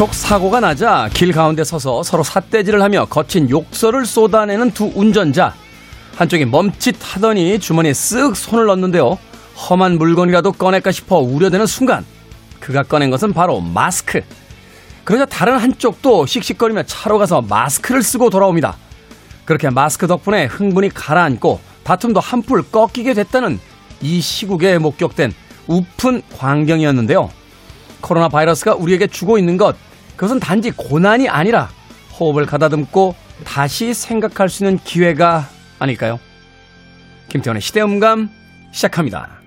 접촉 사고가 나자 길 가운데 서서 서로 삿대질을 하며 거친 욕설을 쏟아내는 두 운전자. 한쪽이 멈칫하더니 주머니에 쓱 손을 넣는데요. 험한 물건이라도 꺼낼까 싶어 우려되는 순간 그가 꺼낸 것은 바로 마스크. 그러자 다른 한쪽도 씩씩거리며 차로 가서 마스크를 쓰고 돌아옵니다. 그렇게 마스크 덕분에 흥분이 가라앉고 다툼도 한풀 꺾이게 됐다는 이 시국에 목격된 웃픈 광경이었는데요. 코로나 바이러스가 우리에게 주고 있는 것, 그것은 단지 고난이 아니라 호흡을 가다듬고 다시 생각할 수 있는 기회가 아닐까요? 김태원의 시대음감 시작합니다.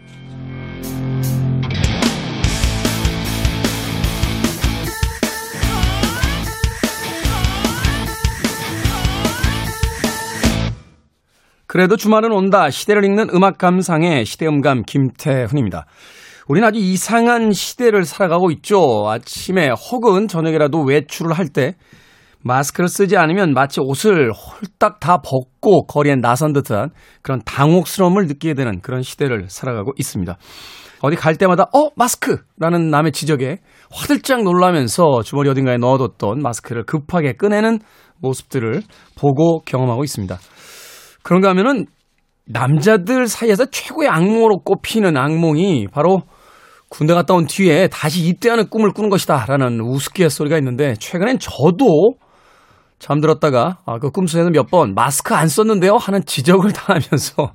그래도 주말은 온다. 시대를 읽는 음악 감상의 시대음감 김태훈입니다. 우리는 아주 이상한 시대를 살아가고 있죠. 아침에 혹은 저녁이라도 외출을 할 때 마스크를 쓰지 않으면 마치 옷을 홀딱 다 벗고 거리에 나선 듯한 그런 당혹스러움을 느끼게 되는 그런 시대를 살아가고 있습니다. 어디 갈 때마다 어 마스크 라는 남의 지적에 화들짝 놀라면서 주머니 어딘가에 넣어뒀던 마스크를 급하게 꺼내는 모습들을 보고 경험하고 있습니다. 그런가 하면은 남자들 사이에서 최고의 악몽으로 꼽히는 악몽이 바로 군대 갔다 온 뒤에 다시 입대하는 꿈을 꾸는 것이다. 라는 우스갯소리가 있는데, 최근엔 저도 잠들었다가, 아, 그 꿈속에서 몇번 마스크 안 썼는데요? 하는 지적을 당하면서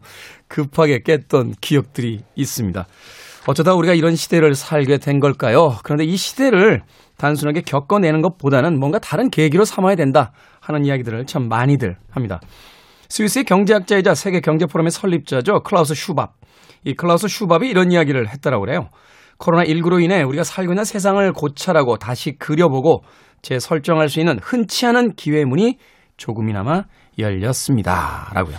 급하게 깼던 기억들이 있습니다. 어쩌다 우리가 이런 시대를 살게 된 걸까요? 그런데 이 시대를 단순하게 겪어내는 것보다는 뭔가 다른 계기로 삼아야 된다 하는 이야기들을 참 많이들 합니다. 스위스의 경제학자이자 세계 경제 포럼의 설립자죠. 클라우스 슈밥. 이 클라우스 슈밥이 이런 이야기를 했다라고 그래요. 코로나19로 인해 우리가 살고 있는 세상을 고찰하고 다시 그려보고 재설정할 수 있는 흔치 않은 기회 문이 조금이나마 열렸습니다. 라고요.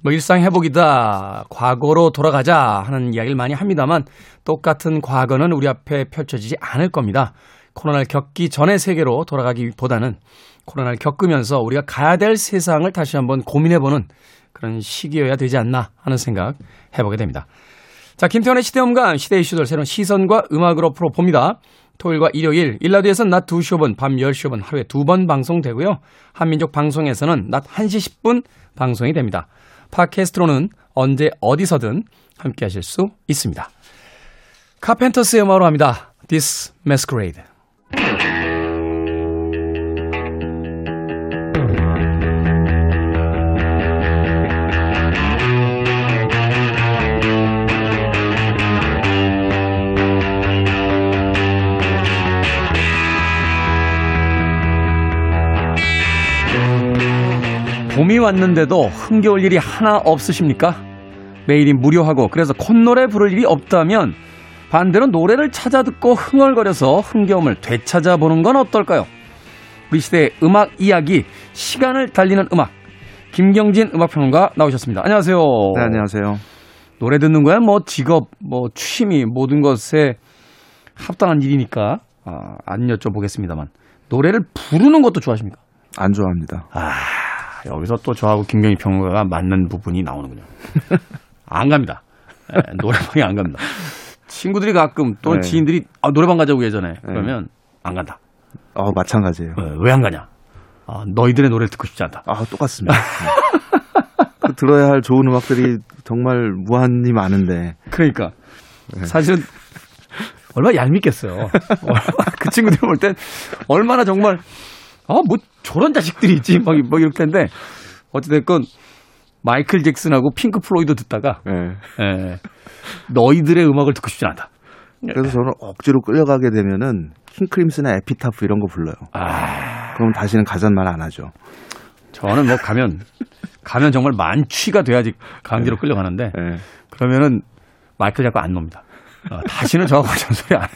뭐 일상 회복이다, 과거로 돌아가자 하는 이야기를 많이 합니다만 똑같은 과거는 우리 앞에 펼쳐지지 않을 겁니다. 코로나를 겪기 전의 세계로 돌아가기보다는 코로나를 겪으면서 우리가 가야 될 세상을 다시 한번 고민해보는 그런 시기여야 되지 않나 하는 생각 해보게 됩니다. 자, 김태원의 시대음감, 시대 이슈들 새로운 시선과 음악으로 풀어봅니다. 토요일과 일요일, 일라디오에서는 낮 2시 5분, 밤 10시 5분 하루에 두 번 방송되고요. 한민족 방송에서는 낮 1시 10분 방송이 됩니다. 팟캐스트로는 언제 어디서든 함께 하실 수 있습니다. 카펜터스의 음악으로 합니다. This Masquerade. 왔는데도 흥겨울 일이 하나 없으십니까? 매일이 무료하고 그래서 콧노래 부를 일이 없다면 반대로 노래를 찾아 듣고 흥얼거려서 흥겨움을 되찾아보는 건 어떨까요? 우리 시대의 음악 이야기, 시간을 달리는 음악. 김경진 음악평론가 나오셨습니다. 안녕하세요. 네, 안녕하세요. 노래 듣는 거야 뭐 직업, 뭐 취미, 모든 것에 합당한 일이니까 아, 안 여쭤보겠습니다만 노래를 부르는 것도 좋아하십니까? 안 좋아합니다. 아, 여기서 또 저하고 김경희 평론가가 맞는 부분이 나오는군요. 안 갑니다. 네, 노래방에 안 갑니다. 친구들이 가끔 또 네. 지인들이 아, 노래방 가자고 예전에 그러면 네. 안 간다. 어, 마찬가지예요. 네, 왜안 가냐? 아, 너희들의 노래를 듣고 싶지 않다. 아, 똑같습니다. 그 들어야 할 좋은 음악들이 정말 무한히 많은데. 그러니까 네. 사실은 얼마나 얄밉겠어요. 그 친구들 볼 땐 얼마나 정말 아, 뭐 저런 자식들이 있지. 막, 막 이럴 텐데 어찌됐건 마이클 잭슨하고 핑크 플로이드 듣다가 네. 예, 너희들의 음악을 듣고 싶지 않다. 그래서 저는 억지로 끌려가게 되면은 킹 크림슨의 Epitaph 이런 거 불러요. 아... 그럼 다시는 가잔 말 안 하죠. 저는 뭐 가면 가면 정말 만취가 돼야지 강제로 네. 끌려가는데 네. 그러면은 마이클 잡고 안 놉니다. 어, 다시는 저하고 전소리 안 해.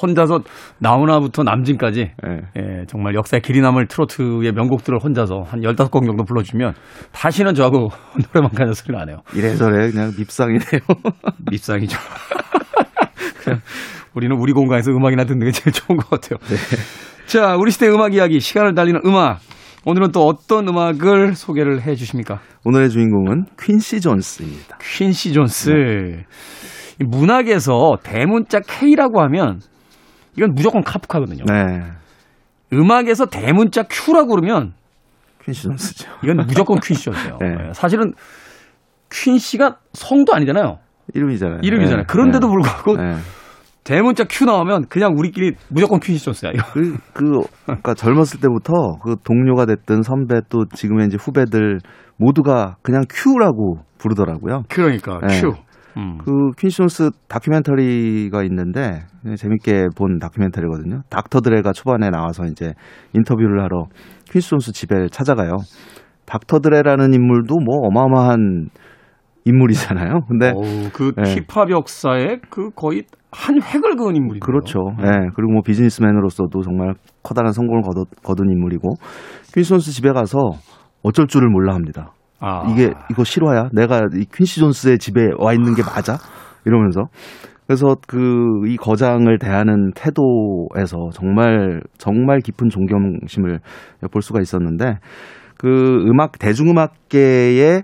혼자서 나훈아부터 남진까지 네. 예, 정말 역사의 길이 남을 트로트의 명곡들을 혼자서 한 15곡 정도 불러주면 다시는 저하고 노래방 가는 소리를 안 해요. 이래저래 그냥 밉상이네요. 밉상이죠. 그냥 우리는 우리 공간에서 음악이나 듣는 게 제일 좋은 것 같아요. 네. 자, 우리 시대 음악 이야기, 시간을 달리는 음악. 오늘은 또 어떤 음악을 소개를 해 주십니까? 오늘의 주인공은 퀸시 존스입니다. 퀸시 존스. 네. 문학에서 대문자 K라고 하면 이건 무조건 카프카거든요. 네. 음악에서 대문자 Q라고 그러면 퀸시 존스죠. 이건 무조건 퀸시 존스예요. 네. 네. 사실은 퀸시가 성도 아니잖아요. 이름이잖아요. 이름이잖아요. 네. 그런데도 네. 불구하고 네. 대문자 Q 나오면 그냥 우리끼리 무조건 퀸시 존스야. 이거. 그, 그, 그러니까 젊었을 때부터 그 동료가 됐든 선배 또 지금의 이제 후배들 모두가 그냥 Q라고 부르더라고요. 그러니까 네. Q. 음. 그 퀸시 존스 다큐멘터리가 있는데 재밌게 본 다큐멘터리거든요. 닥터 드레가 초반에 나와서 이제 인터뷰를 하러 퀸시 존스 집에 찾아가요. 닥터 드레라는 인물도 뭐 어마어마한 인물이잖아요. 근데 어우, 그 네. 힙합 역사에 그 거의 한 획을 그은 인물이네요. 그렇죠. 예. 그리고 뭐 비즈니스맨으로서도 정말 커다란 성공을 거둬, 거둔 인물이고 퀸시 존스 집에 가서 어쩔 줄을 몰라 합니다. 아. 이게 이거 실화야? 내가 이 퀸시 존스의 집에 와 있는 게 맞아? 이러면서 그래서 그 이 거장을 대하는 태도에서 정말 정말 깊은 존경심을 볼 수가 있었는데 그 음악 대중음악계에서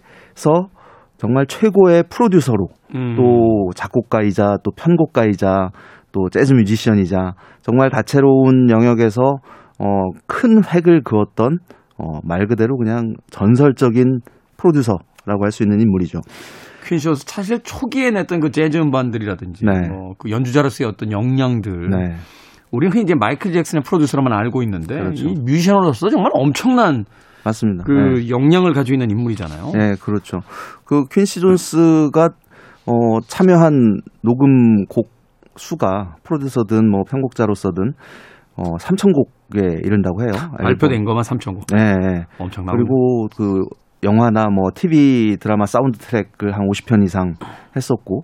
정말 최고의 프로듀서로 음. 또 작곡가이자 또 편곡가이자 또 재즈 뮤지션이자 정말 다채로운 영역에서 어, 큰 획을 그었던 어, 말 그대로 그냥 전설적인 프로듀서라고 할 수 있는 인물이죠. 퀸시오스 사실 초기에 냈던 그 재즈 음반들이라든지 네. 뭐 그 연주자로서의 어떤 역량들 네. 우리는 흔히 이제 마이클 잭슨의 프로듀서로만 알고 있는데 그렇죠. 이 뮤지션으로서 정말 엄청난 맞습니다. 그 네. 역량을 가지고 있는 인물이잖아요. 네, 그렇죠. 그 퀸시 존스가 어, 참여한 녹음곡 수가 프로듀서든 뭐 편곡자로서든 어, 3천 곡에 이른다고 해요. 발표된 것만 3천 곡. 네, 네. 엄청나고. 그리고 그 영화나 뭐 TV 드라마 사운드 트랙을 한 50편 이상 했었고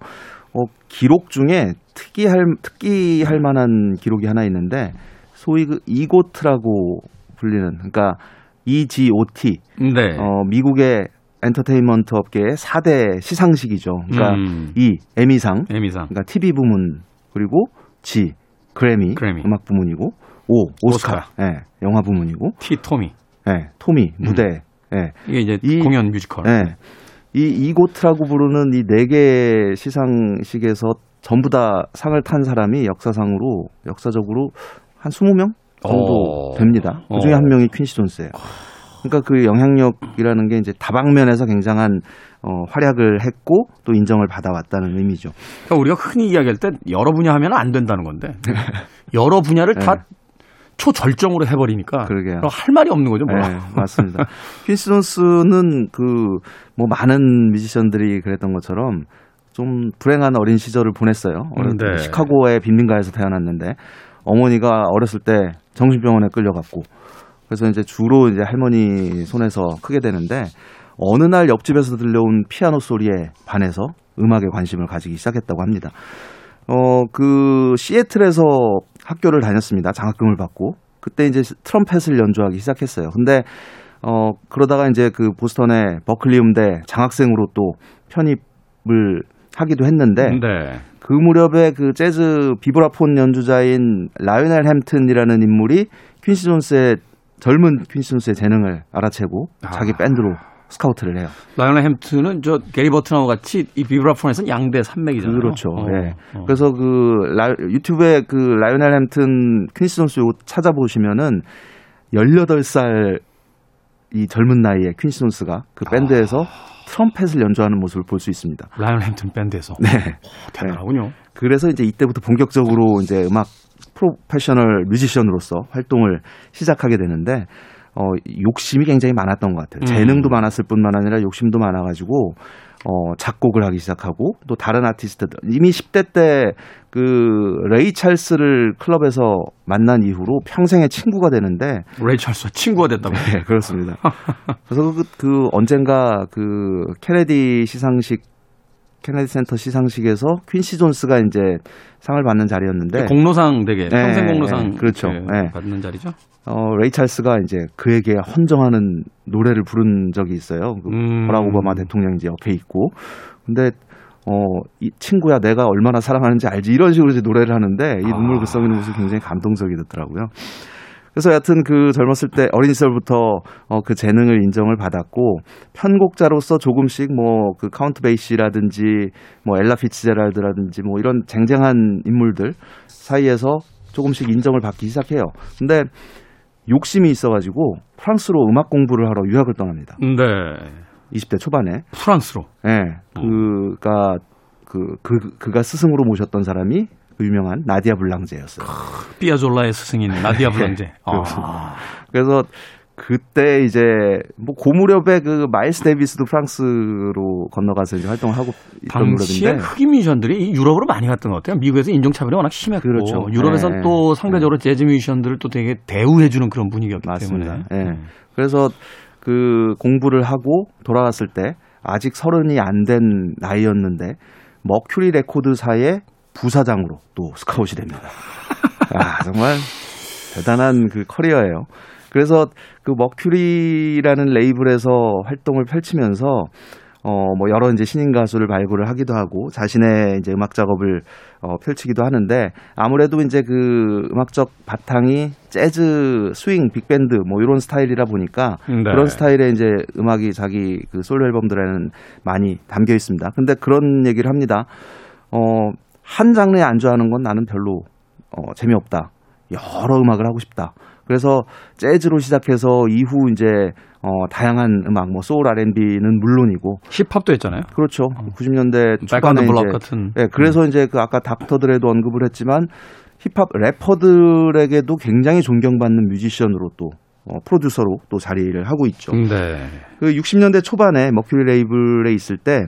어, 기록 중에 특이할 특기할 만한 기록이 하나 있는데 소위 그 이고트라고 불리는 그러니까 EGOT 네. 어, 미국의 엔터테인먼트 업계의 4대 시상식이죠. 그러니까 음. 이 에미상, 에미상. 그러니까 TV 부문 그리고 G 그래미, 그래미. 음악 부문이고 O 오스카, 오스카. 예, 영화 부문이고 T 토미. 예, 토미 무대 예, 이게 이제 이- 공연 뮤지컬. 예. 이 EGOT라고 부르는 이 네 개 시상식에서 전부 다 상을 탄 사람이 역사상으로 역사적으로 한 20명 정도 어. 됩니다. 그 중에 어. 한 명이 퀸시 존스예요. 그러니까 그 영향력이라는 게 이제 다방면에서 굉장한 어, 활약을 했고 또 인정을 받아왔다는 의미죠. 그러니까 우리가 흔히 이야기할 때 여러 분야 하면 안 된다는 건데 여러 분야를 네. 다 초절정으로 해버리니까 그러게요. 할 말이 없는 거죠. 뭐. 네, 맞습니다. 퀸시 존스는 그 뭐 많은 뮤지션들이 그랬던 것처럼 좀 불행한 어린 시절을 보냈어요. 때 네. 시카고의 빈민가에서 태어났는데 어머니가 어렸을 때 정신병원에 끌려갔고 그래서 이제 주로 이제 할머니 손에서 크게 되는데 어느 날 옆집에서 들려온 피아노 소리에 반해서 음악에 관심을 가지기 시작했다고 합니다. 어, 그 시애틀에서 학교를 다녔습니다. 장학금을 받고. 그때 이제 트럼펫을 연주하기 시작했어요. 근데 어, 그러다가 이제 그 보스턴의 버클리 음대 장학생으로 또 편입을 하기도 했는데 네. 그 무렵에 그 재즈 비브라폰 연주자인 라이오넬 햄튼이라는 인물이 퀸시 존스의 젊은 퀸시 존스의 재능을 알아채고 아. 자기 밴드로 스카우트를 해요. 라이오넬 햄튼은 저 게리 버튼하고 같이 이 비브라폰에서는 양대 산맥이잖아요. 그렇죠. 어, 예. 어. 그래서 그 라, 유튜브에 그 라이오넬 햄튼 퀸시 존스 요거 찾아보시면은 18살 이 젊은 나이에 퀸시 존스가 그 밴드에서 트럼펫을 연주하는 모습을 볼 수 있습니다. 라이오넬 햄튼 밴드에서 네. 오, 대단하군요. 그래서 이제 이때부터 본격적으로 이제 음악 프로페셔널 뮤지션으로서 활동을 시작하게 되는데 어 욕심이 굉장히 많았던 것 같아요. 음. 재능도 많았을 뿐만 아니라 욕심도 많아가지고 어 작곡을 하기 시작하고 또 다른 아티스트들 이미 10대 때 그 레이 찰스를 클럽에서 만난 이후로 평생의 친구가 되는데 레이 찰스와 친구가 됐다고. 네 그렇습니다. 그래서 그, 그 언젠가 그 케네디 시상식 케네디 센터 시상식에서 퀸시 존스가 이제 상을 받는 자리였는데 공로상 되게 네, 평생 공로상 네, 그렇죠. 예, 네. 받는 자리죠. 어, 레이 찰스가 이제 그에게 헌정하는 노래를 부른 적이 있어요. 그 음. 버락 오바마 대통령이 이제 옆에 있고. 근데 어, 이 친구야 내가 얼마나 사랑하는지 알지 이런 식으로 이제 노래를 하는데 이 눈물 아. 글썽이는 모습이 굉장히 감동적이더라고요. 그래서 여하튼 그 젊었을 때 어린 시절부터 어, 그 재능을 인정을 받았고 편곡자로서 조금씩 뭐 그 카운트 베이시라든지 뭐 엘라 피츠제랄드라든지 뭐 이런 쟁쟁한 인물들 사이에서 조금씩 인정을 받기 시작해요. 근데 욕심이 있어가지고 프랑스로 음악 공부를 하러 유학을 떠납니다. 네. 20대 초반에. 프랑스로. 예. 네, 그가 그, 그 그가 스승으로 모셨던 사람이 그 유명한 나디아 블랑제였어요. 삐아졸라의 스승인 나디아 블랑제. 네, 아. 그래서 그때 이제 뭐 고무렵에 그 마일스 데이비스도 프랑스로 건너가서 이제 활동을 하고 있던 당시에 무렵인데 흑인 뮤지션들이 유럽으로 많이 갔던 것 같아요. 미국에서 인종차별이 워낙 심했고 그렇죠. 유럽에서는 네. 또 상대적으로 재즈 뮤지션들을 또 되게 대우해주는 그런 분위기였기 맞습니다. 때문에. 네. 음. 그래서 그 공부를 하고 돌아왔을 때 아직 서른이 안 된 나이였는데 머큐리 레코드사의 부사장으로 또 스카웃이 됩니다. 아, 정말 대단한 그 커리어예요. 그래서 그 머큐리라는 레이블에서 활동을 펼치면서 어, 뭐, 여러 이제 신인 가수를 발굴을 하기도 하고, 자신의 이제 음악 작업을 어, 펼치기도 하는데, 아무래도 이제 그 음악적 바탕이 재즈, 스윙, 빅밴드, 뭐, 이런 스타일이라 보니까, 네. 그런 스타일의 이제 음악이 자기 그 솔로 앨범들에는 많이 담겨 있습니다. 근데 그런 얘기를 합니다. 어, 한 장르에 안주하는 건 나는 별로 어, 재미없다. 여러 음악을 하고 싶다. 그래서 재즈로 시작해서 이후 이제 어, 다양한 음악, 뭐 소울 R&B는 물론이고 힙합도 했잖아요. 그렇죠. 어. 90년대 초반에 이제 같은. 네, 그래서 음. 이제 그 아까 닥터들에도 언급을 했지만 힙합 래퍼들에게도 굉장히 존경받는 뮤지션으로 또 어, 프로듀서로 또 자리를 하고 있죠. 네. 그 60년대 초반에 머큐리 레이블에 있을 때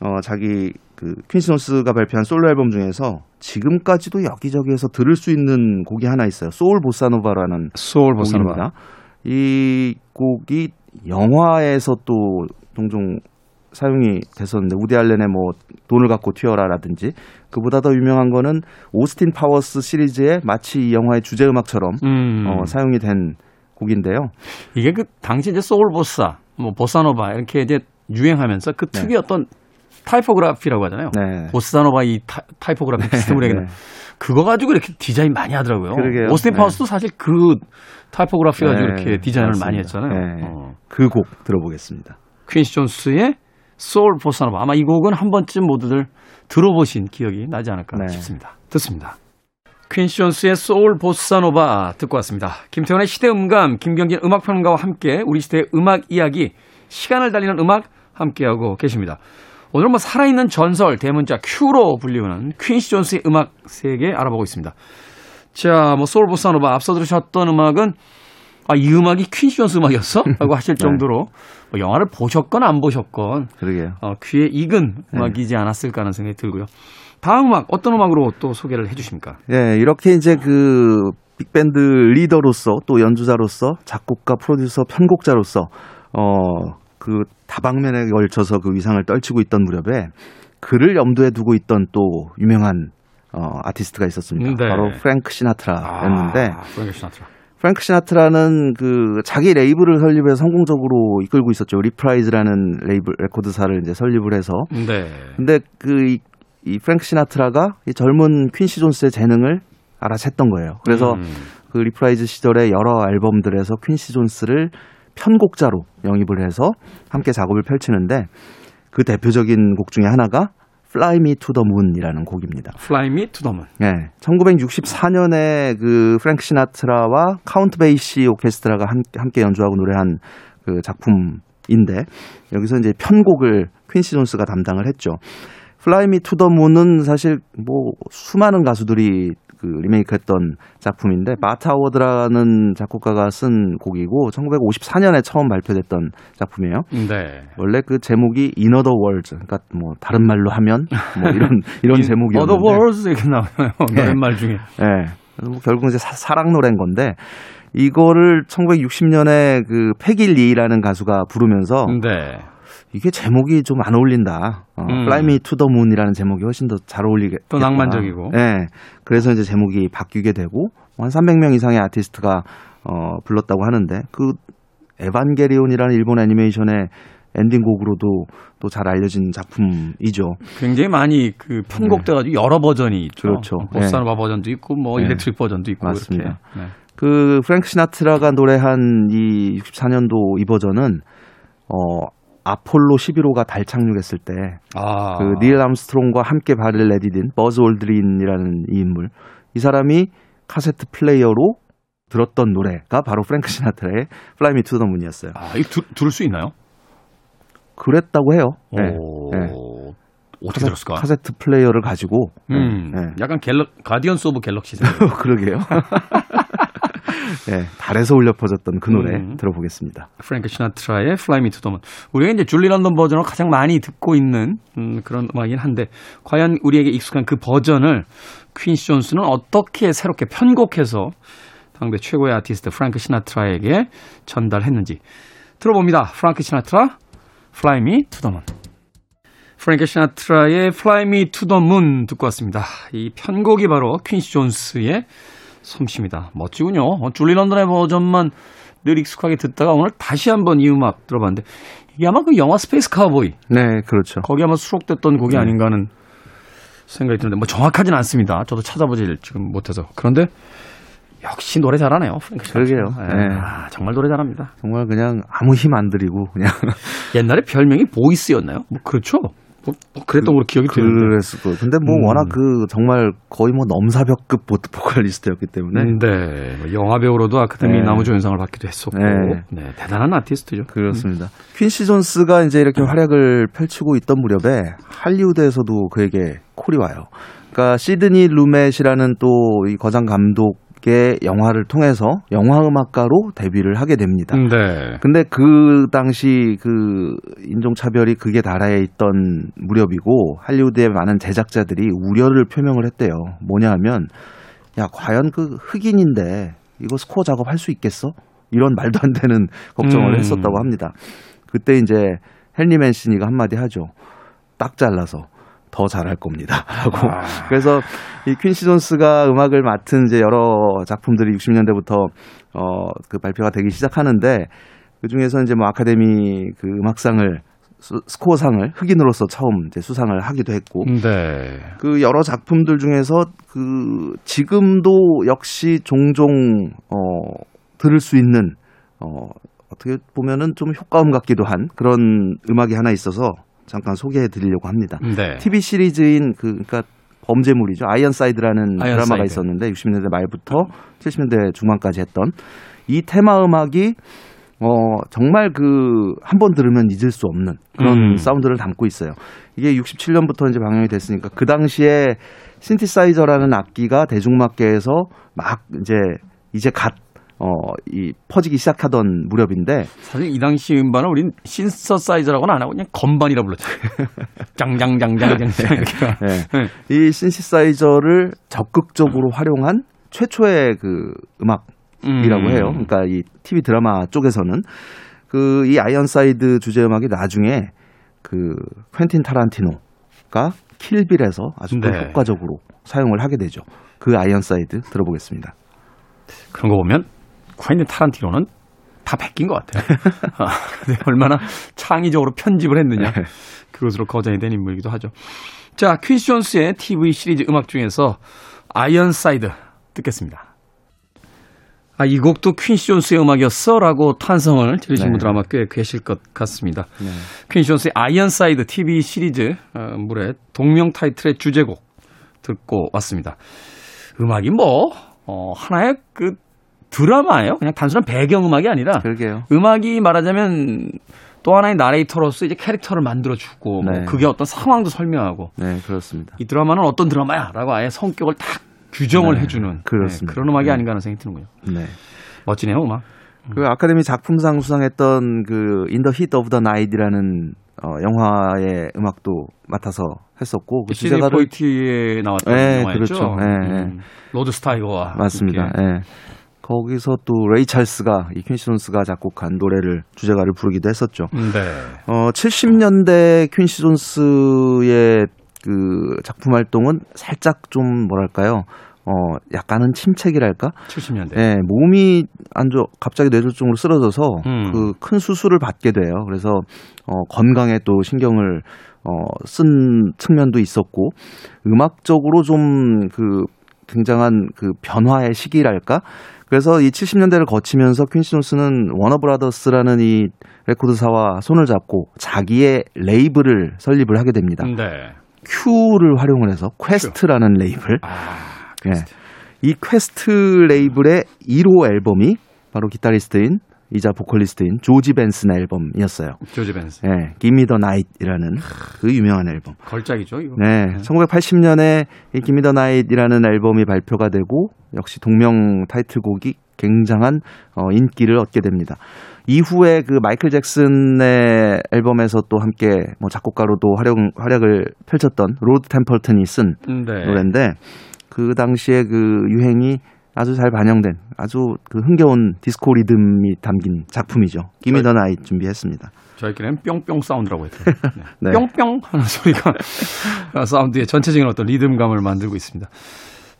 어, 자기 그 퀸시 존스가 발표한 솔로 앨범 중에서 지금까지도 여기저기에서 들을 수 있는 곡이 하나 있어요. Soul Bossa Nova라는 Soul Bossa Nova. 이 곡이 영화에서 또 종종 사용이 됐었는데 우디 알렌의 뭐 돈을 갖고 튀어라라든지 그보다 더 유명한 거는 오스틴 파워스 시리즈의 마치 이 영화의 주제 음악처럼 음. 어, 사용이 된 곡인데요. 이게 그 당시 이제 소울 보사, 뭐 보사노바 이렇게 이제 유행하면서 그 특유의 네. 어떤 타이포그라피라고 하잖아요. 네. 보사노바 이 타, 타이포그라피 시스템을 얘기는 네. 그거 가지고 이렇게 디자인 많이 하더라고요. 그러게요. 오스틴 네. 사실 그 타이포그라피 가지고 네. 이렇게 디자인을 맞습니다. 많이 했잖아요. 네. 어. 그 곡 들어보겠습니다. 퀸시 존스의 Soul Bossa Nova 아마 이 곡은 한 번쯤 모두들 들어보신 기억이 나지 않을까 네. 싶습니다. 듣습니다. 퀸시 존스의 Soul Bossa Nova 듣고 왔습니다. 김태원의 시대음감 김경진 음악평론가와 함께 우리 시대의 음악 이야기 시간을 달리는 음악 함께하고 계십니다. 오늘은 뭐 살아있는 전설 대문자 Q로 불리우는 퀸시 존스의 음악 세계 알아보고 있습니다. 자, 뭐 Soul Bossa Nova 앞서 들으셨던 음악은 아, 이 음악이 퀸시 존스 음악이었어? 라고 하실 네. 정도로 뭐 영화를 보셨건 안 보셨건 그러게요. 어, 귀에 익은 네. 음악이지 않았을까 하는 생각이 들고요. 다음 음악 어떤 음악으로 또 소개를 해 주십니까? 네, 이렇게 이제 그 빅밴드 리더로서 또 연주자로서 작곡가, 프로듀서, 편곡자로서 어, 그 다방면에 걸쳐서 그 위상을 떨치고 있던 무렵에 그를 염두에 두고 있던 또 유명한 어, 아티스트가 있었습니다. 네. 바로 프랭크 시나트라였는데 아, 프랭크 시나트라. 프랭크 시나트라는 그 자기 레이블을 설립해서 성공적으로 이끌고 있었죠. 리프라이즈라는 레이블 레코드사를 이제 설립을 해서. 네. 근데 그이 이 프랭크 시나트라가 이 젊은 퀸시 존스의 재능을 알아챘던 거예요. 그래서 음. 그 리프라이즈 시절의 여러 앨범들에서 퀸시 존스를 편곡자로 영입을 해서 함께 작업을 펼치는데 그 대표적인 곡 중에 하나가 Fly Me to the Moon이라는 곡입니다. Fly Me to the Moon. 네. 1964년에 그 프랭크 시나트라와 카운트 베이시 오케스트라가 함께 연주하고 노래한 그 작품인데 여기서 이제 편곡을 퀸시 존스가 담당을 했죠. Fly Me to the Moon은 사실 뭐 수많은 가수들이 그 리메이크했던 작품인데 마타워드라는 작곡가가 쓴 곡이고 1954년에 처음 발표됐던 작품이에요. 네. 원래 그 제목이 In Other Words, 그러니까 뭐 다른 말로 하면 뭐 이런 이런 제목이었는데. Other Words 이렇게 나와요. 네. 말 중에. 네. 뭐 결국 이제 사, 랑 노래인 건데 이거를 1960년에 그 패기 리라는 가수가 부르면서 네. 이게 제목이 좀 안 어울린다. 어, 음. Fly Me to the Moon이라는 제목이 훨씬 더 잘 어울리겠다. 또 낭만적이고. 네. 그래서 이제 제목이 바뀌게 되고 한 300명 이상의 아티스트가 어, 불렀다고 하는데 그 에반게리온이라는 일본 애니메이션의 엔딩곡으로도 또 잘 알려진 작품이죠. 굉장히 많이 그 편곡돼가지고 네. 여러 버전이 있죠. 그렇죠. 보사노바 네. 버전도 있고 뭐 네. electric 버전도 있고 맞습니다. 네. 그 프랭크 시나트라가 노래한 이 64년도 이 버전은 어 아폴로 11호가 달 착륙했을 때 아. 그 닐 암스트롱과 함께 발을 내디딘 버즈 올드린이라는 이 인물 이 사람이 카세트 플레이어로 들었던 노래가 바로 프랭크 시나트라의 Fly Me to the Moon이었어요. 아, 들, 들을 수 있나요? 그랬다고 해요. 네. 오, 네. 어떻게 카세, 들었을까? 카세트 플레이어를 가지고 음, 네. 약간 갤럭 Guardians of Galaxy 세 그러게요. 네, 달에서 울려 퍼졌던 그 노래 음. 들어보겠습니다. 프랭크 시나트라의 Fly Me to the Moon. 우리가 이제 줄리 런던 버전을 가장 많이 듣고 있는 음, 그런 음악이긴 한데 과연 우리에게 익숙한 그 버전을 퀸시 존스는 어떻게 새롭게 편곡해서 당대 최고의 아티스트 프랭크 시나트라에게 전달했는지 들어봅니다. 프랭크 시나트라 Fly Me to the Moon. 프랭크 시나트라의 Fly Me to the Moon 듣고 왔습니다. 이 편곡이 바로 퀸시 존스의 솜씨입니다. 멋지군요. 어, 줄리 런던의 버전만 늘 익숙하게 듣다가 오늘 다시 한번 이 음악 들어봤는데 이게 아마 그 영화 Space Cowboy 네, 그렇죠. 거기 아마 수록됐던 곡이 아닌가 하는 생각이 드는데 뭐 정확하진 않습니다. 저도 찾아보질 지금 못해서 그런데 역시 노래 잘하네요. 그러게요. 예. 네. 아, 정말 노래 잘합니다. 정말 그냥 아무 힘 안 들이고 그냥 옛날에 별명이 보이스였나요? 뭐 그렇죠. 뭐, 뭐 그랬던 걸로 기억이 드는데. 그랬을 거예요. 근데 뭐 음. 워낙 그 정말 거의 뭐 넘사벽급 보트 보컬리스트였기 때문에 네. 뭐 영화 배우로도 아카데미 네. 나무조연상을 받기도 했었고, 네. 네. 대단한 아티스트죠. 그렇습니다. 퀸시 존스가 이제 이렇게 활약을 펼치고 있던 무렵에 할리우드에서도 그에게 콜이 와요. 그러니까 시드니 루멧이라는 또 이 거장 감독 의 영화를 통해서 영화 음악가로 데뷔를 하게 됩니다. 음, 네. 근데 그 당시 그 인종차별이 극에 달해 있던 무렵이고 할리우드의 많은 제작자들이 우려를 표명을 했대요. 뭐냐 하면 야, 과연 그 흑인인데 이거 스코어 작업할 수 있겠어? 이런 말도 안 되는 걱정을 음. 했었다고 합니다. 그때 이제 헨리 맨시니가 한마디 하죠. 딱 잘라서 더 잘할 겁니다. 라고. 아. 그래서 이 퀸시 존스가 음악을 맡은 이제 여러 작품들이 60년대부터 어, 그 발표가 되기 시작하는데 그 중에서 이제 뭐 아카데미 그 음악상을 스- 스코어상을 흑인으로서 처음 이제 수상을 하기도 했고 네. 그 여러 작품들 중에서 그 지금도 역시 종종 어 들을 수 있는 어 어떻게 보면은 좀 효과음 같기도 한 그런 음악이 하나 있어서 잠깐 소개해 드리려고 합니다. 네. TV 시리즈인 그 그러니까 범죄물이죠. Ironside라는 Ironside. 드라마가 있었는데 60년대 말부터 70년대 중반까지 했던 이 테마 음악이 어 정말 그 한 번 들으면 잊을 수 없는 그런 음. 사운드를 담고 있어요. 이게 67년부터 이제 방영이 됐으니까 그 당시에 신티사이저라는 악기가 대중음악계에서 막 이제 이제 갓 어, 이 퍼지기 시작하던 무렵인데 사실 이 당시 음반을 우린 신서사이저라고는 안 하고 그냥 건반이라 불렀죠. 짱짱짱짱짱짱 이렇게. 예. 네. 이 신시사이저를 적극적으로 활용한 최초의 그 음악이라고 음. 해요. 그러니까 이 TV 드라마 쪽에서는 그 이 Ironside 주제 음악이 나중에 그 퀸틴 타란티노가 Kill Bill에서 아주 또 네. 효과적으로 사용을 하게 되죠. 그 Ironside 들어보겠습니다. 그런 거 보면 퀸틴 타란티노는 다 베낀 것 같아요. 아, 얼마나 창의적으로 편집을 했느냐. 그것으로 거장이 된 인물이기도 하죠. 자, 퀸시 존스의 TV 시리즈 음악 중에서 Ironside 듣겠습니다. 아, 이 곡도 퀸시 존스의 음악이었어? 라고 탄성을 지르신 네. 분들 아마 꽤 계실 것 같습니다. 네. 퀸시 존스의 Ironside TV 시리즈 어, 물의 동명 타이틀의 주제곡 듣고 왔습니다. 음악이 뭐 어, 하나의 그 드라마예요. 그냥 단순한 배경음악이 아니라 그러게요. 음악이 말하자면 또 하나의 나레이터로서 이제 캐릭터를 만들어주고 뭐 네. 그게 어떤 상황도 설명하고 네, 그렇습니다. 이 드라마는 어떤 드라마야라고 아예 성격을 딱 규정을 네, 해주는 그렇습니다. 네, 그런 음악이 네. 아닌가 하는 생각이 드는군요. 네. 멋지네요 음악. 그 아카데미 작품상 수상했던 그 the Heat of the Night이라는 어, 영화의 음악도 맡아서 했었고 그 주제가를 포이티에 나왔던 네, 영화였죠. 그렇죠. 네, 네. 음, 로드 스타이거와 맞습니다. 예. 거기서 또 레이 찰스가 이 퀸시 존스가 작곡한 노래를 주제가를 부르기도 했었죠. 네. 어 70년대 퀸시 존스의 그 작품 활동은 살짝 좀 뭐랄까요? 어 약간은 침체기랄까? 70년대. 예, 몸이 안 좋아 갑자기 뇌졸중으로 쓰러져서 음. 그큰 수술을 받게 돼요. 그래서 어 건강에 또 신경을 어 쓴 측면도 있었고 음악적으로 좀그 굉장한 그 변화의 시기랄까? 그래서 이 70년대를 거치면서 퀸시 존스는 워너브라더스라는 이 레코드사와 손을 잡고 자기의 레이블을 설립을 하게 됩니다. 네. Q를 활용을 해서 Qwest라는 레이블. 아, 예. 이 Qwest 레이블의 1호 앨범이 바로 기타리스트인 이자 보컬리스트인 조지 벤슨의 앨범이었어요. 조지 벤슨. 네, Give Me the Night이라는 그 유명한 앨범. 걸작이죠, 이거. 네, 네. 1980년에 이 Give Me the Night이라는 앨범이 발표가 되고 역시 동명 타이틀곡이 굉장한 어, 인기를 얻게 됩니다. 이후에 그 마이클 잭슨의 앨범에서 또 함께 뭐 작곡가로도 활약, 활약을 펼쳤던 로드 템플턴이 쓴 네. 노래인데 그 당시에 그 유행이 아주 잘 반영된 아주 그 흥겨운 디스코 리듬이 담긴 작품이죠. Give Me the Night 준비했습니다. 저희끼리는 뿅뿅 사운드라고 했죠. 네. 네. 뿅뿅 하는 소리가 사운드의 전체적인 어떤 리듬감을 만들고 있습니다.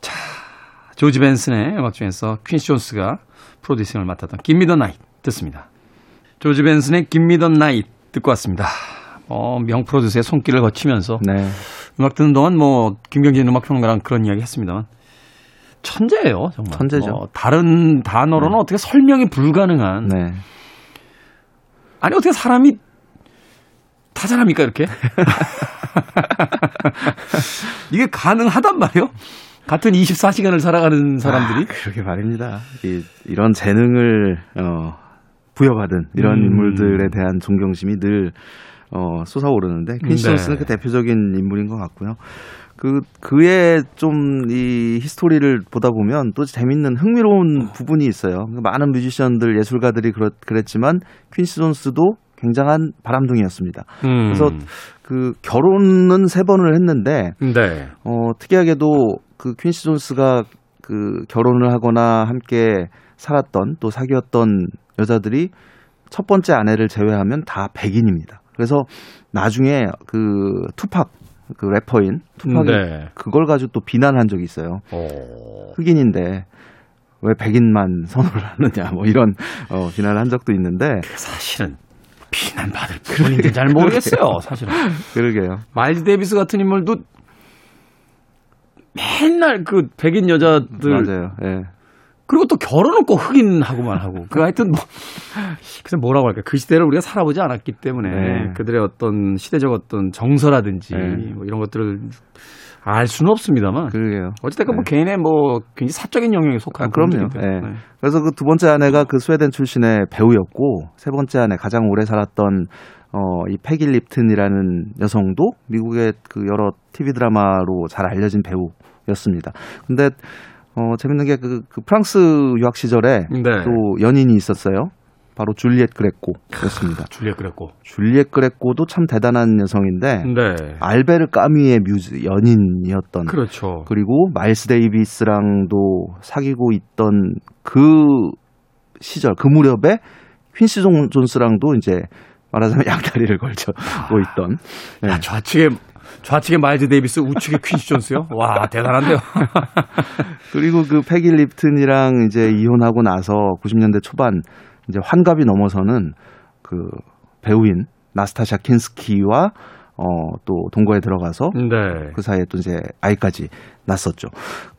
자, 조지 벤슨의 음악 중에서 퀸시 존스가 프로듀싱을 맡았던 Give Me the Night 듣습니다. 조지 벤슨의 김미 더 나이 듣고 왔습니다. 어, 명 프로듀서의 손길을 거치면서 네. 음악 듣는 동안 뭐 김경진 음악평론가랑 그런 이야기 했습니다만 천재예요, 정말. 천재죠. 뭐 다른 단어로는 네. 어떻게 설명이 불가능한. 네. 아니 어떻게 사람이 다 잘합니까 이렇게? 이게 가능하단 말이에요? 같은 24시간을 살아가는 사람들이? 아, 그러게 말입니다. 이, 이런 재능을 어, 부여받은 이런 음. 인물들에 대한 존경심이 늘 어, 솟아오르는데 퀸시 존스는 네. 그 대표적인 인물인 것 같고요. 그 그의 좀 이 히스토리를 보다 보면 또 재밌는 흥미로운 부분이 있어요. 많은 뮤지션들 예술가들이 그렇, 그랬지만 퀸시 존스도 굉장한 바람둥이였습니다. 음. 그래서 그 결혼은 세 번을 했는데 네. 어 특이하게도 그 퀸시 존스가 그 결혼을 하거나 함께 살았던 또 사귀었던 여자들이 첫 번째 아내를 제외하면 다 백인입니다. 그래서 나중에 그 투팍 그 래퍼인 투팍이 네. 그걸 가지고 또 비난한 적이 있어요. 오. 어. 흑인인데 왜 백인만 선호를 하느냐 뭐 이런 어, 비난을 한 적도 있는데 사실은 비난받을 부분인지 잘 모르겠어요 사실은. 그러게요. 마일즈 데이비스 같은 인물도 맨날 그 백인 여자들 맞아요. 예. 그리고 또 결혼은 꼭 흑인하고만 하고. 그 하여튼 뭐, 그래서 뭐라고 할까. 그 시대를 우리가 살아보지 않았기 때문에 네. 그들의 어떤 시대적 어떤 정서라든지 네. 뭐 이런 것들을 알 수는 없습니다만. 그러게요. 어찌됐건 뭐 네. 뭐 개인의 뭐 굉장히 사적인 영역에 속한 아, 그럼요. 네. 네. 그래서 그 두 번째 아내가 그 스웨덴 출신의 배우였고 세 번째 아내 가장 오래 살았던 어, 이 패기 립튼이라는 여성도 미국의 그 여러 TV 드라마로 잘 알려진 배우였습니다. 근데 어, 재밌는 게 그, 그 프랑스 유학 시절에 네. 또 연인이 있었어요. 바로 줄리엣 그레코였습니다. 줄리엣 그레코. 줄리엣 그레코도 참 대단한 여성인데 네. 알베르 까미의 뮤즈 연인이었던. 그렇죠. 그리고 마일스 데이비스랑도 사귀고 있던 그 시절 그 무렵에 퀸시 존스랑도 이제 말하자면 양다리를 걸치고 있던. 네. 야, 좌측에 좌측에 마일즈 데이비스, 우측에 퀸시 존스요? 와, 대단한데요. 그리고 그 페기 립튼이랑 이제 이혼하고 나서 90년대 초반 이제 환갑이 넘어서는 그 배우인 나스타샤 킨스키와 어, 또 동거에 들어가서 네. 그 사이에 또 이제 아이까지 낳았었죠.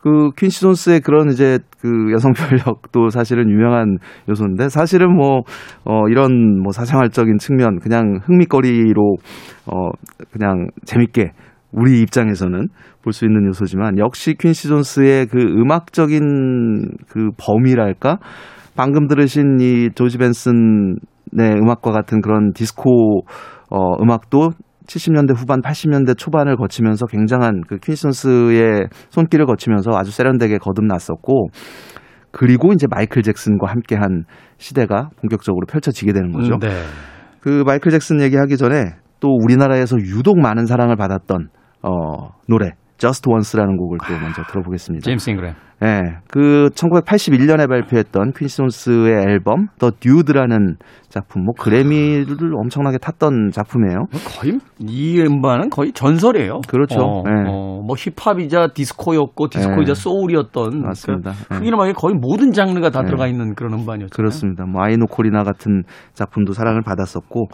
그 퀸시 존스의 그런 이제 그 여성 편력도 사실은 유명한 요소인데 사실은 뭐 어, 이런 뭐 사생활적인 측면 그냥 흥미거리로 어, 그냥 재밌게 우리 입장에서는 볼 수 있는 요소지만 역시 퀸시 존스의 그 음악적인 그 범위랄까 방금 들으신 이 조지 벤슨의 음악과 같은 그런 디스코 어, 음악도 70년대 후반, 80년대 초반을 거치면서 굉장한 그 퀸슨스의 손길을 거치면서 아주 세련되게 거듭났었고 그리고 이제 마이클 잭슨과 함께한 시대가 본격적으로 펼쳐지게 되는 거죠. 음, 네. 그 마이클 잭슨 얘기하기 전에 또 우리나라에서 유독 많은 사랑을 받았던 어 노래 Just Once라는 곡을 또 먼저 들어보겠습니다. 제임스 잉그램. 네, 그 1981년에 발표했던 퀸시존스의 앨범 The Dude라는 작품, 뭐 그래미를 엄청나게 탔던 작품이에요. 뭐 거의 이 음반은 거의 전설이에요. 그렇죠. 어, 네. 어, 뭐 힙합이자 디스코였고 디스코이자 네. 소울이었던 맞습니다. 그러니까 음악에 거의 모든 장르가 다 네. 들어가 있는 그런 음반이었죠. 그렇습니다. 뭐 Ai No Corrida 같은 작품도 사랑을 받았었고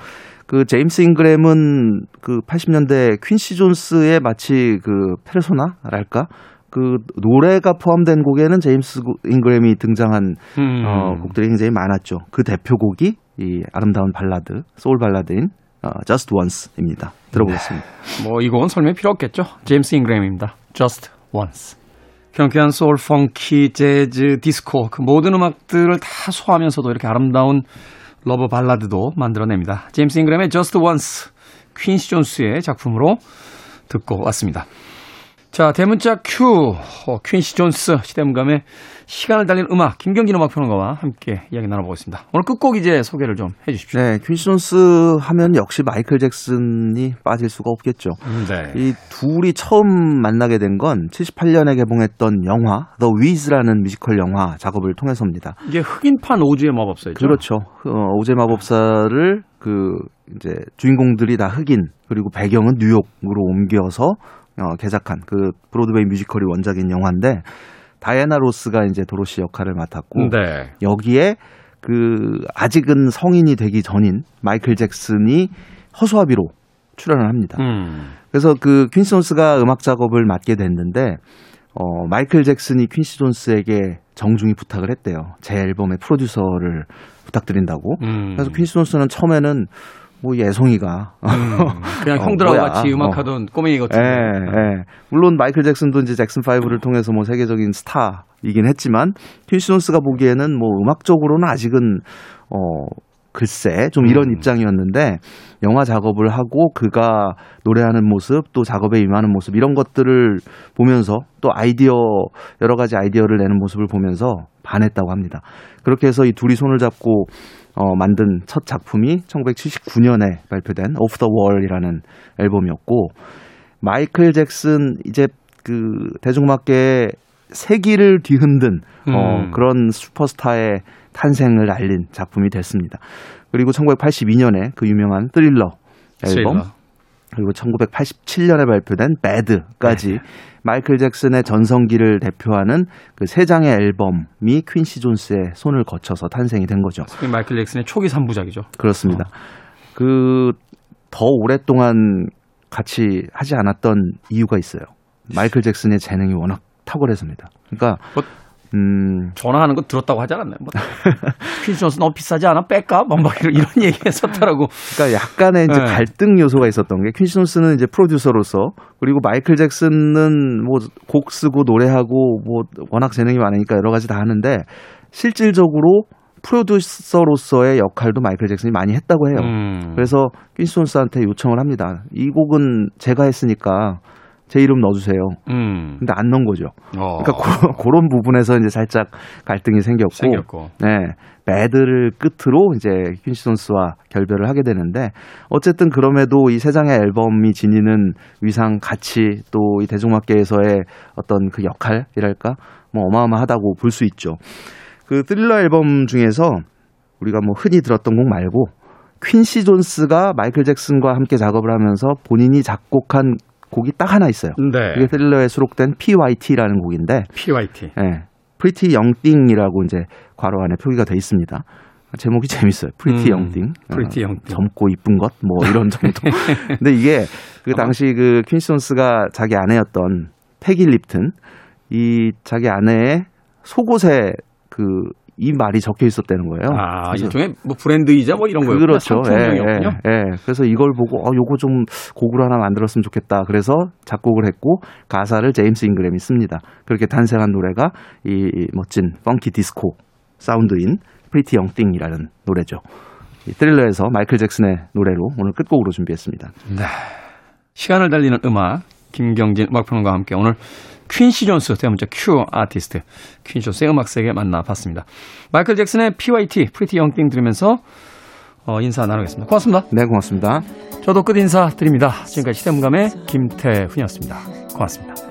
그 제임스 잉그램은 그 80년대 퀸시 존스의 마치 그 페르소나랄까? 그 노래가 포함된 곡에는 제임스 잉그램이 등장한 음. 어, 곡들이 굉장히 많았죠. 그 대표곡이 이 아름다운 발라드, 소울 발라드인 어, Just Once입니다. 들어보겠습니다. 네. 뭐이 곡은 설명 필요 없겠죠. 제임스 잉그램입니다. Just Once. 경쾌한 소울, 펑키, 재즈, 디스코 그 모든 음악들을 다 소화하면서도 이렇게 아름다운 러브 발라드도 만들어냅니다. 제임스 잉그램의 Just Once, 퀸시 존스의 작품으로 듣고 왔습니다. 자, 대문자 Q, 어, 퀸시 존스, 시대음감의 시간을 달린 음악, 김경진 음악평론가와 함께 이야기 나눠보겠습니다. 오늘 끝곡 이제 소개를 좀 해주십시오. 네, 퀸시 존스 하면 역시 마이클 잭슨이 빠질 수가 없겠죠. 네. 이 둘이 처음 만나게 된 건 78년에 개봉했던 영화 The Wiz라는 뮤지컬 영화 작업을 통해서입니다. 이게 흑인판 오즈의 마법사였죠. 그렇죠. 어, 오즈의 마법사를 그 이제 주인공들이 다 흑인 그리고 배경은 뉴욕으로 옮겨서 어, 개작한 그 브로드웨이 뮤지컬이 원작인 영화인데 다이애나 로스가 이제 도로시 역할을 맡았고 네. 여기에 그 아직은 성인이 되기 전인 마이클 잭슨이 허수아비로 출연을 합니다. 음. 그래서 그 퀸시 존스가 음악 작업을 맡게 됐는데 어 마이클 잭슨이 퀸시 존스에게 정중히 부탁을 했대요. 제 앨범의 프로듀서를 부탁드린다고. 음. 그래서 퀸시 존스는 처음에는 뭐 애송이가 음. 그냥 어, 형들하고 뭐야. 같이 어. 음악하던 꼬맹이 같은. 예, 예. 물론 마이클 잭슨도 이제 잭슨 5를 통해서 뭐 세계적인 스타이긴 했지만 퀸시 존스가 보기에는 뭐 음악적으로는 아직은 어 글쎄 좀 이런 음. 입장이었는데 영화 작업을 하고 그가 노래하는 모습 또 작업에 임하는 모습 이런 것들을 보면서 또 아이디어 여러 가지 아이디어를 내는 모습을 보면서 반했다고 합니다. 그렇게 해서 이 둘이 손을 잡고 어, 만든 첫 작품이 1979년에 발표된 Off the Wall이라는 앨범이었고 마이클 잭슨 이제 그 대중음악계의 세기를 뒤흔든 어, 음. 그런 슈퍼스타의 탄생을 알린 작품이 됐습니다. 그리고 1982년에 그 유명한 스릴러 앨범 스릴러. 그리고 1987년에 발표된 배드까지 네. 마이클 잭슨의 전성기를 대표하는 그 세 장의 앨범이 퀸시 존스의 손을 거쳐서 탄생이 된 거죠. 마이클 잭슨의 초기 3부작이죠. 그렇습니다. 그더 오랫동안 같이 하지 않았던 이유가 있어요. 마이클 잭슨의 재능이 워낙 탁월해서입니다. 그러니까 뭐- 음 전화하는 거 들었다고 하지 않았나요? 뭐, 퀸시 존스 너무 비싸지 않아? 뺄까? 막, 막 이런, 이런 얘기 했었더라고. 그러니까 약간의 이제 네. 갈등 요소가 있었던 게 퀸시 존스는 이제 프로듀서로서 그리고 마이클 잭슨은 뭐 곡 쓰고 노래하고 뭐 워낙 재능이 많으니까 여러 가지 다 하는데 실질적으로 프로듀서로서의 역할도 마이클 잭슨이 많이 했다고 해요. 음. 그래서 퀸시 존스한테 요청을 합니다. 이 곡은 제가 했으니까 제 이름 넣어주세요. 음. 근데 안 넣은 거죠. 어. 그러니까 그런, 그런 부분에서 이제 살짝 갈등이 생겼고, 생겼고. 네, 배드를 끝으로 이제 퀸시 존스와 결별을 하게 되는데 어쨌든 그럼에도 이 세 장의 앨범이 지니는 위상 가치 또 이 대중음악계에서의 어떤 그 역할이랄까 뭐 어마어마하다고 볼 수 있죠. 그 스릴러 앨범 중에서 우리가 뭐 흔히 들었던 곡 말고 퀸시 존스가 마이클 잭슨과 함께 작업을 하면서 본인이 작곡한 곡이 딱 하나 있어요. 네. 이게 스릴러에 수록된 PYT라는 곡인데, PYT. 예, Pretty Young Thing이라고 이제 괄호 안에 표기가 돼 있습니다. 제목이 재밌어요. Pretty 음, Young Thing. Pretty 어. 젊고 이쁜 것, 뭐 이런 정도. 근데 이게 그 당시 그 퀸시 존스가 자기 아내였던 패기 립튼, 이 자기 아내의 속옷에 그 이 말이 적혀 있었다는 거예요. 아, 일종의 뭐 브랜드이자 뭐 이런 거였군요. 그렇죠. 예. 예, 예. 그래서 이걸 보고 어 요거 좀 곡으로 하나 만들었으면 좋겠다. 그래서 작곡을 했고 가사를 제임스 잉그램이 씁니다. 그렇게 탄생한 노래가 이, 이 멋진 펑키 디스코 사운드인 Pretty Young Thing이라는 노래죠. 이 Thriller에서 마이클 잭슨의 노래로 오늘 끝곡으로 준비했습니다. 네. 시간을 달리는 음악 김경진 음악평론가와 함께 오늘 퀸시 존스 대문자 Q 아티스트 퀸시 존스의 음악 세계 만나봤습니다. 마이클 잭슨의 PYT Pretty Young Thing 들으면서 어, 인사 나누겠습니다. 고맙습니다. 네, 고맙습니다. 저도 끝 인사 드립니다. 지금까지 시대음감의 김태훈이었습니다. 고맙습니다.